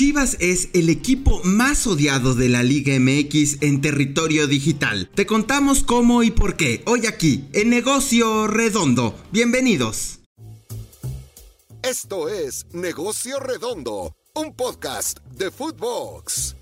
Chivas es el equipo más odiado de la Liga MX en territorio digital. Te contamos cómo y por qué hoy aquí, en Negocio Redondo. Bienvenidos. Esto es Negocio Redondo, un podcast de Footbox.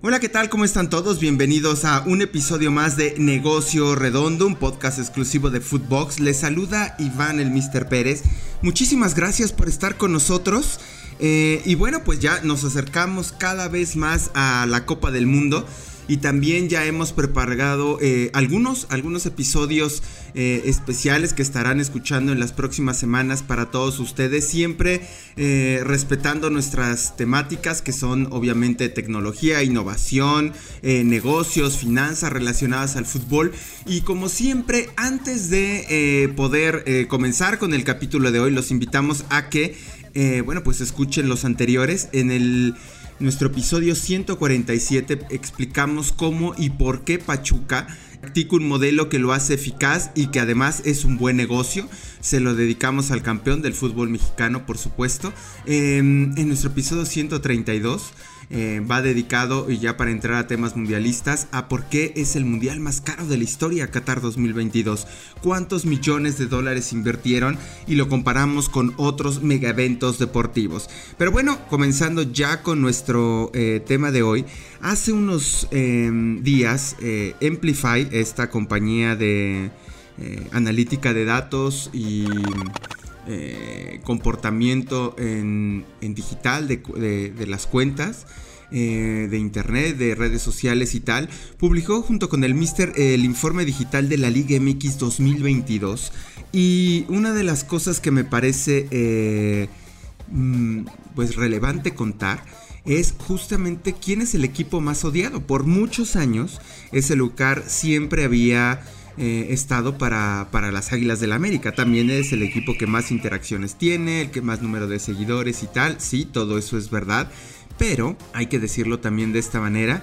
Hola, ¿qué tal? ¿Cómo están todos? Bienvenidos a un episodio más de Negocio Redondo, un podcast exclusivo de Footbox. Les saluda Iván el Mr. Pérez. Muchísimas gracias por estar con nosotros. Eh, y bueno, pues ya nos acercamos cada vez más a la Copa del Mundo. Y también ya hemos preparado eh, algunos, algunos episodios eh, especiales que estarán escuchando en las próximas semanas para todos ustedes. Siempre respetando nuestras temáticas que son obviamente tecnología, innovación, negocios, finanzas relacionadas al fútbol. Y como siempre, antes de poder comenzar con el capítulo de hoy, los invitamos a que eh, bueno, pues escuchen los anteriores. En el nuestro episodio 147 explicamos cómo y por qué Pachuca practica un modelo que lo hace eficaz y que además es un buen negocio. Se lo dedicamos al campeón del fútbol mexicano, por supuesto. Em, en nuestro episodio 132 eh, va dedicado, y ya para entrar a temas mundialistas, a por qué es el mundial más caro de la historia Qatar 2022. Cuántos millones de dólares invirtieron y lo comparamos con otros mega eventos deportivos. Pero bueno, comenzando ya con nuestro eh, tema de hoy. Hace unos em, días, eh, Amplify, esta compañía de analítica de datos y eh, comportamiento en, digital de, las cuentas. Eh, de internet, de redes sociales y tal, publicó junto con el Mister el informe digital de la Liga MX 2022. Y una de las cosas que me parece eh, mm, pues relevante contar es justamente quién es el equipo más odiado. Por muchos años ese lugar siempre había eh, estado para, para, las Águilas del la América. También es el equipo que más interacciones tiene, el que más número de seguidores y tal. Sí, todo eso es verdad. Pero hay que decirlo también de esta manera,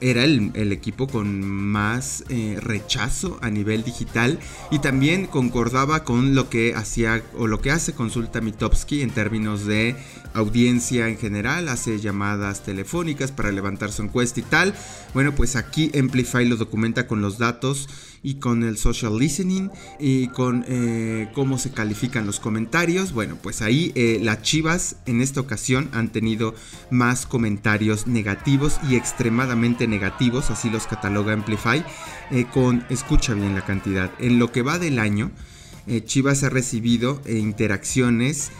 era el, equipo con más eh, rechazo a nivel digital y también concordaba con lo que hacía o lo que hace Consulta Mitowski en términos de audiencia en general, hace llamadas telefónicas para levantar su encuesta y tal. Bueno, pues aquí Amplify lo documenta con los datos y con el social listening y con eh, cómo se califican los comentarios. Bueno, pues ahí eh, las Chivas en esta ocasión han tenido más comentarios negativos y extremadamente negativos, así los cataloga Amplify, eh, con, escucha bien la cantidad, en lo que va del año, Chivas ha recibido interacciones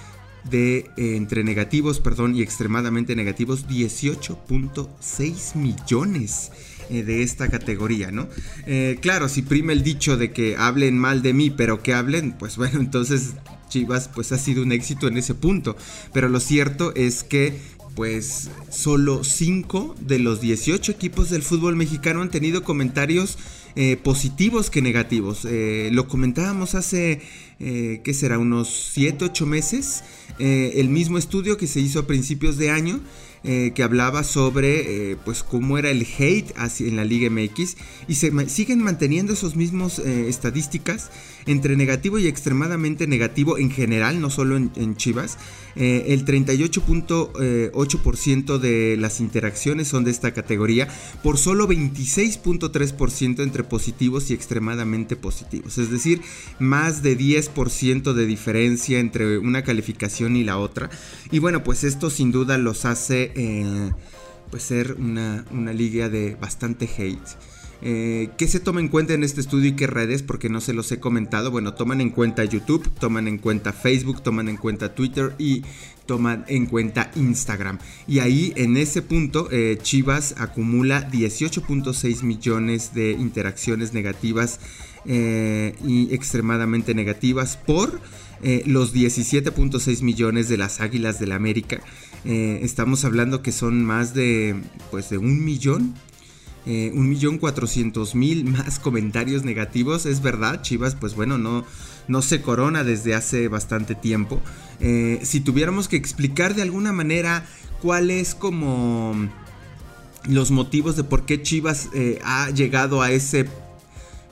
de entre negativos, perdón, y extremadamente negativos, 18.6 millones. Eh, de esta categoría, ¿no? Eh, claro, si prime el dicho de que hablen mal de mí, pero que hablen, pues bueno, entonces Chivas pues ha sido un éxito en ese punto. Pero lo cierto es que pues solo 5 de los 18 equipos del fútbol mexicano han tenido comentarios eh, positivos que negativos. lo comentábamos hace, ¿qué será? Unos 7, 8 meses. El mismo estudio que se hizo a principios de año eh, que hablaba sobre eh, pues cómo era el hate en la Liga MX y se siguen manteniendo esos mismos eh, estadísticas entre negativo y extremadamente negativo en general, no solo en, Chivas. el 38.8% de las interacciones son de esta categoría, por solo 26.3% entre positivos y extremadamente positivos. Es decir, más de 10% de diferencia entre una calificación y la otra. Y bueno, pues esto sin duda los hace eh, pues ser una, liga de bastante hate. Eh, ¿Qué se toma en cuenta en este estudio y qué redes? Porque no se los he comentado. Bueno, toman en cuenta YouTube, toman en cuenta Facebook, toman en cuenta Twitter y toman en cuenta Instagram. Y ahí en ese punto eh, Chivas acumula 18.6 millones de interacciones negativas y extremadamente negativas por los 17.6 millones de las Águilas del la América. Eh, estamos hablando que son más de, pues de un millón. Eh, un millón cuatrocientos mil más comentarios negativos. Es verdad, Chivas, pues bueno, no, no se corona desde hace bastante tiempo. Eh, si tuviéramos que explicar de alguna manera cuáles como los motivos de por qué Chivas ha llegado a ese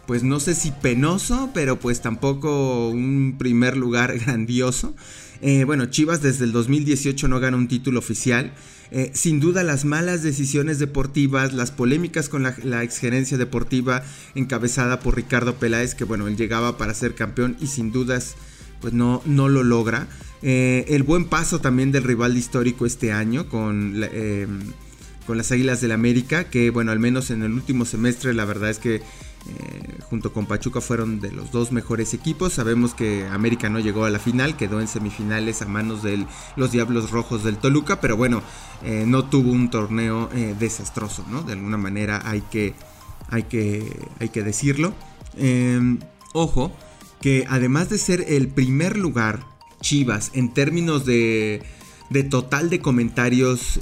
pues no sé si penoso, pero pues tampoco un primer lugar grandioso. Eh, bueno, Chivas desde el 2018 no gana un título oficial. Eh, sin duda las malas decisiones deportivas, las polémicas con la, la, exgerencia deportiva encabezada por Ricardo Peláez, que bueno, él llegaba para ser campeón y sin dudas pues no, no lo logra. Eh, el buen paso también del rival histórico este año con, con las Águilas del América, que bueno, al menos en el último semestre la verdad es que eh, junto con Pachuca fueron de los dos mejores equipos. Sabemos que América no llegó a la final, quedó en semifinales a manos de los Diablos Rojos del Toluca, pero bueno, eh, no tuvo un torneo eh, desastroso, ¿no? De alguna manera hay que, hay que, hay que decirlo. Em, ojo, que además de ser el primer lugar, Chivas, en términos de, de total de comentarios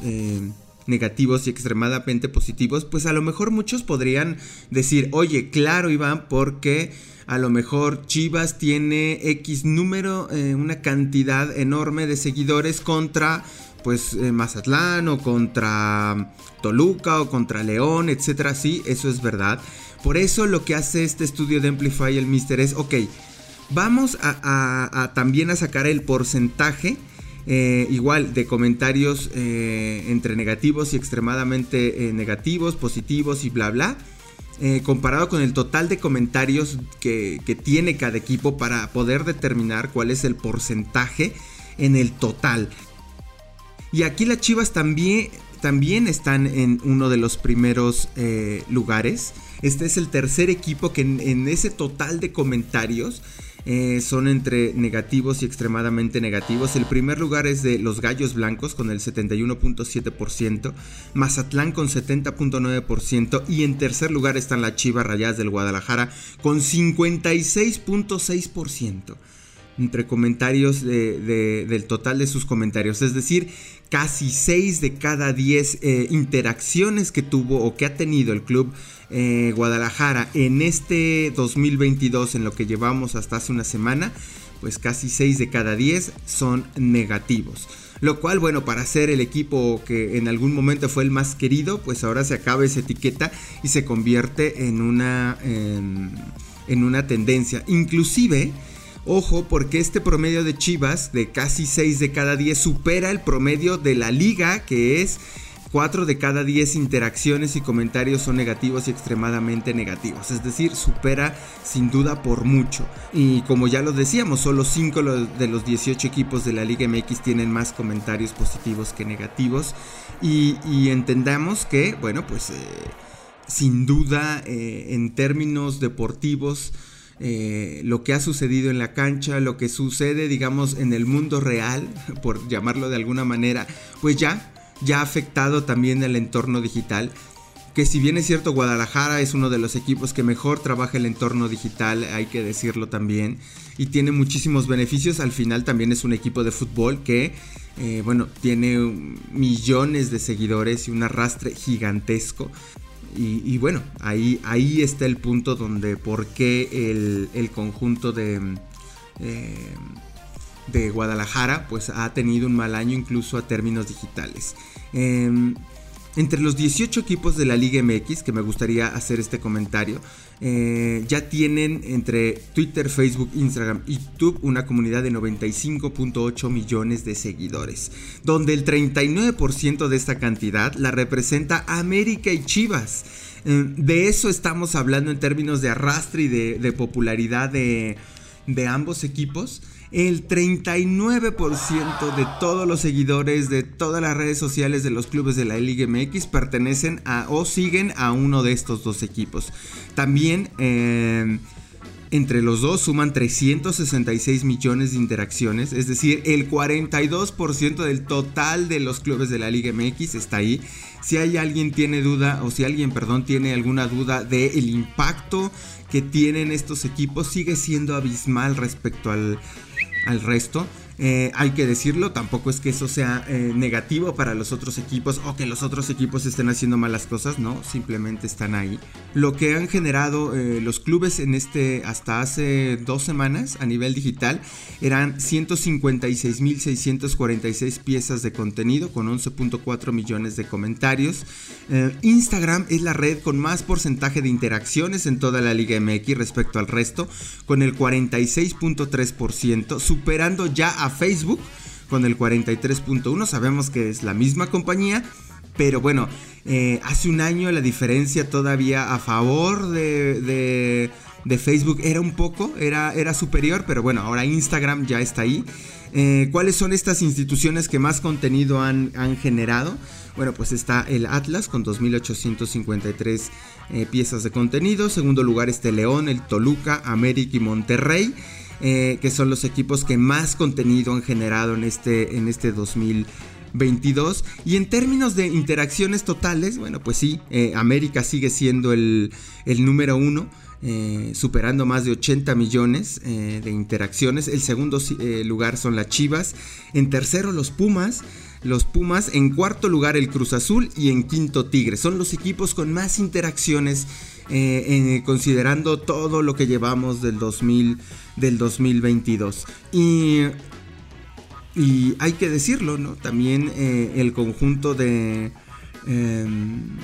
negativos y extremadamente positivos, pues a lo mejor muchos podrían decir, oye, claro Iván, porque a lo mejor Chivas tiene X número, eh, una cantidad enorme de seguidores contra pues eh, Mazatlán o contra Toluca o contra León, etcétera. Sí, eso es verdad. Por eso lo que hace este estudio de Amplify el Mister es, ok, vamos a también a sacar el porcentaje eh, igual de comentarios eh, entre negativos y extremadamente eh, negativos, positivos y bla bla. comparado con el total de comentarios que, tiene cada equipo para poder determinar cuál es el porcentaje en el total. Y aquí las Chivas también, también están en uno de los primeros lugares. Este es el tercer equipo que en ese total de comentarios eh, son entre negativos y extremadamente negativos. El primer lugar es de los Gallos Blancos con el 71.7%, Mazatlán con 70.9% y en tercer lugar están las Chivas Rayadas del Guadalajara con 56.6% entre comentarios del total de sus comentarios. Es decir, casi 6 de cada 10 eh, interacciones que tuvo o que ha tenido el club eh, Guadalajara en este 2022, en lo que llevamos hasta hace una semana, pues casi 6 de cada 10 son negativos. Lo cual, bueno, para ser el equipo que en algún momento fue el más querido, pues ahora se acaba esa etiqueta y se convierte en una, en una tendencia. Inclusive, ojo, porque este promedio de Chivas de casi 6 de cada 10 supera el promedio de la liga, que es 4 de cada 10 interacciones y comentarios son negativos y extremadamente negativos, es decir, supera sin duda por mucho. Y como ya lo decíamos, solo 5 de los 18 equipos de la Liga MX tienen más comentarios positivos que negativos. Y, entendamos que, bueno, pues eh, sin duda eh, en términos deportivos, eh, lo que ha sucedido en la cancha, lo que sucede, digamos, en el mundo real, por llamarlo de alguna manera, pues ya ya ha afectado también el entorno digital. Que si bien es cierto, Guadalajara es uno de los equipos que mejor trabaja el entorno digital, hay que decirlo también, y tiene muchísimos beneficios. Al final también es un equipo de fútbol que, eh, bueno, tiene millones de seguidores y un arrastre gigantesco. Y, bueno, ahí, ahí está el punto donde por qué el, conjunto de... Eh, de Guadalajara pues ha tenido un mal año incluso a términos digitales. Em, entre los 18 equipos de la Liga MX, que me gustaría hacer este comentario, eh, ya tienen entre Twitter, Facebook, Instagram y YouTube una comunidad de 95.8 millones de seguidores, donde el 39% de esta cantidad la representa América y Chivas. Em, de eso estamos hablando en términos de arrastre y de, popularidad de ambos equipos el 39% de todos los seguidores de todas las redes sociales de los clubes de la Liga MX pertenecen a o siguen a uno de estos dos equipos. También eh, entre los dos suman 366 millones de interacciones, es decir, el 42% del total de los clubes de la Liga MX está ahí. Si hay alguien tiene duda o si alguien, perdón, tiene alguna duda del el impacto que tienen estos equipos, sigue siendo abismal respecto al, al resto. Eh, hay que decirlo, tampoco es que eso sea eh, negativo para los otros equipos o que los otros equipos estén haciendo malas cosas, no, simplemente están ahí. Lo que han generado eh, los clubes en este hasta hace dos semanas a nivel digital eran 156.646 piezas de contenido con 11.4 millones de comentarios. Instagram es la red con más porcentaje de interacciones en toda la Liga MX respecto al resto, con el 46.3%, superando ya a Facebook con el 43.1. Sabemos que es la misma compañía, pero bueno, eh, hace un año la diferencia todavía a favor de, de, Facebook era un poco, era, era superior, pero bueno, ahora Instagram ya está ahí. Eh, ¿Cuáles son estas instituciones que más contenido han, han generado? Bueno, pues está el Atlas con 2.853 eh, piezas de contenido. Segundo lugar este León, el Toluca, América y Monterrey. Eh, que son los equipos que más contenido han generado en este, en este 2022. Y en términos de interacciones totales, bueno, pues sí, eh, América sigue siendo el, número uno. Eh, superando más de 80 millones de interacciones. El segundo lugar son las Chivas. En tercero los Pumas. Los Pumas. En cuarto lugar el Cruz Azul. Y en quinto Tigre. Son los equipos con más interacciones eh, considerando todo lo que llevamos del, 2000, del 2022. Y, y hay que decirlo, ¿no? También eh, el conjunto de, em,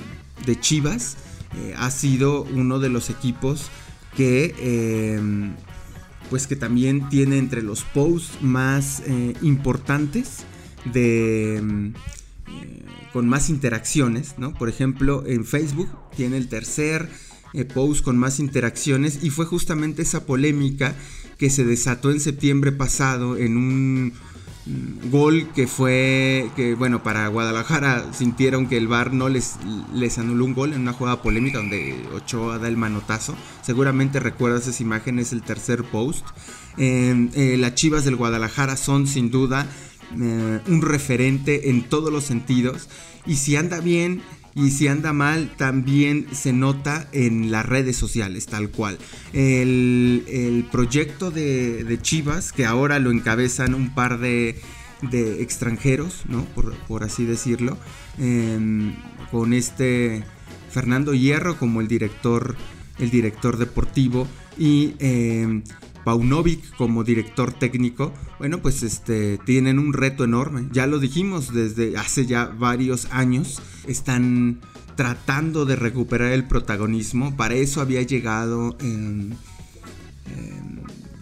de Chivas eh, ha sido uno de los equipos que em, pues que también tiene entre los posts más importantes de em, con más interacciones, ¿no? Por ejemplo, en Facebook tiene el tercer eh, post con más interacciones y fue justamente esa polémica que se desató en septiembre pasado en un mm, gol que fue que bueno para Guadalajara sintieron que el VAR no les, les anuló un gol en una jugada polémica donde Ochoa da el manotazo. Seguramente recuerdas esa imagen es el tercer post. Eh, las Chivas del Guadalajara son sin duda eh, un referente en todos los sentidos. Y si anda bien y si anda mal también se nota en las redes sociales, tal cual. El, proyecto de, Chivas, que ahora lo encabezan un par de, extranjeros, ¿no? Por, así decirlo, em, con este Fernando Hierro como el director, el director deportivo y em, Paunovic como director técnico, bueno, pues este tienen un reto enorme. Ya lo dijimos desde hace ya varios años. Están tratando de recuperar el protagonismo. Para eso había llegado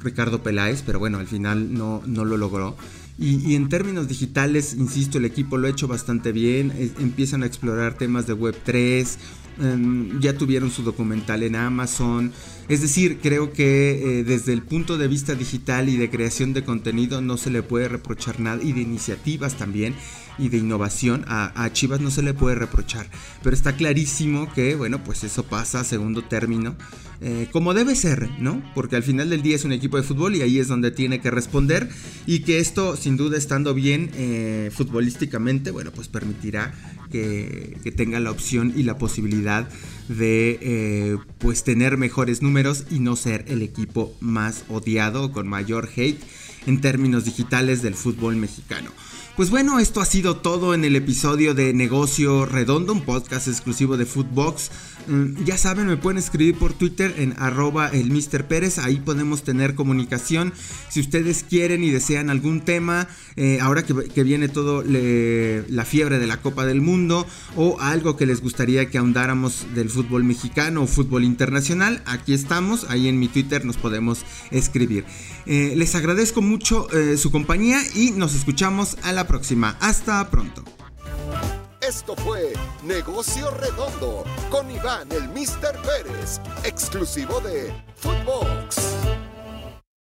Ricardo Peláez, pero bueno, al final no, no lo logró. Y, en términos digitales, insisto, el equipo lo ha hecho bastante bien. empiezan a explorar temas de Web3. Em, ya tuvieron su documental en Amazon. Es decir, creo que eh, desde el punto de vista digital y de creación de contenido no se le puede reprochar nada y de iniciativas también y de innovación a, Chivas no se le puede reprochar. Pero está clarísimo que, bueno, pues eso pasa a segundo término, eh, como debe ser, ¿no? Porque al final del día es un equipo de fútbol y ahí es donde tiene que responder y que esto, sin duda, estando bien eh, futbolísticamente, bueno, pues permitirá que, tenga la opción y la posibilidad de eh, pues tener mejores números y no ser el equipo más odiado con mayor hate en términos digitales del fútbol mexicano. Pues bueno, esto ha sido todo en el episodio de Negocio Redondo, un podcast exclusivo de Footbox. Mm, ya saben, me pueden escribir por Twitter en arroba el Mr. Pérez, ahí podemos tener comunicación. Si ustedes quieren y desean algún tema, eh, ahora que, viene todo la fiebre de la Copa del Mundo o algo que les gustaría que ahondáramos del fútbol mexicano o fútbol internacional, aquí estamos, ahí en mi Twitter nos podemos escribir. Eh, les agradezco mucho eh, su compañía y nos escuchamos a la próxima. Hasta pronto. Esto fue Negocio Redondo con Iván el Mr. Pérez, exclusivo de Footbox.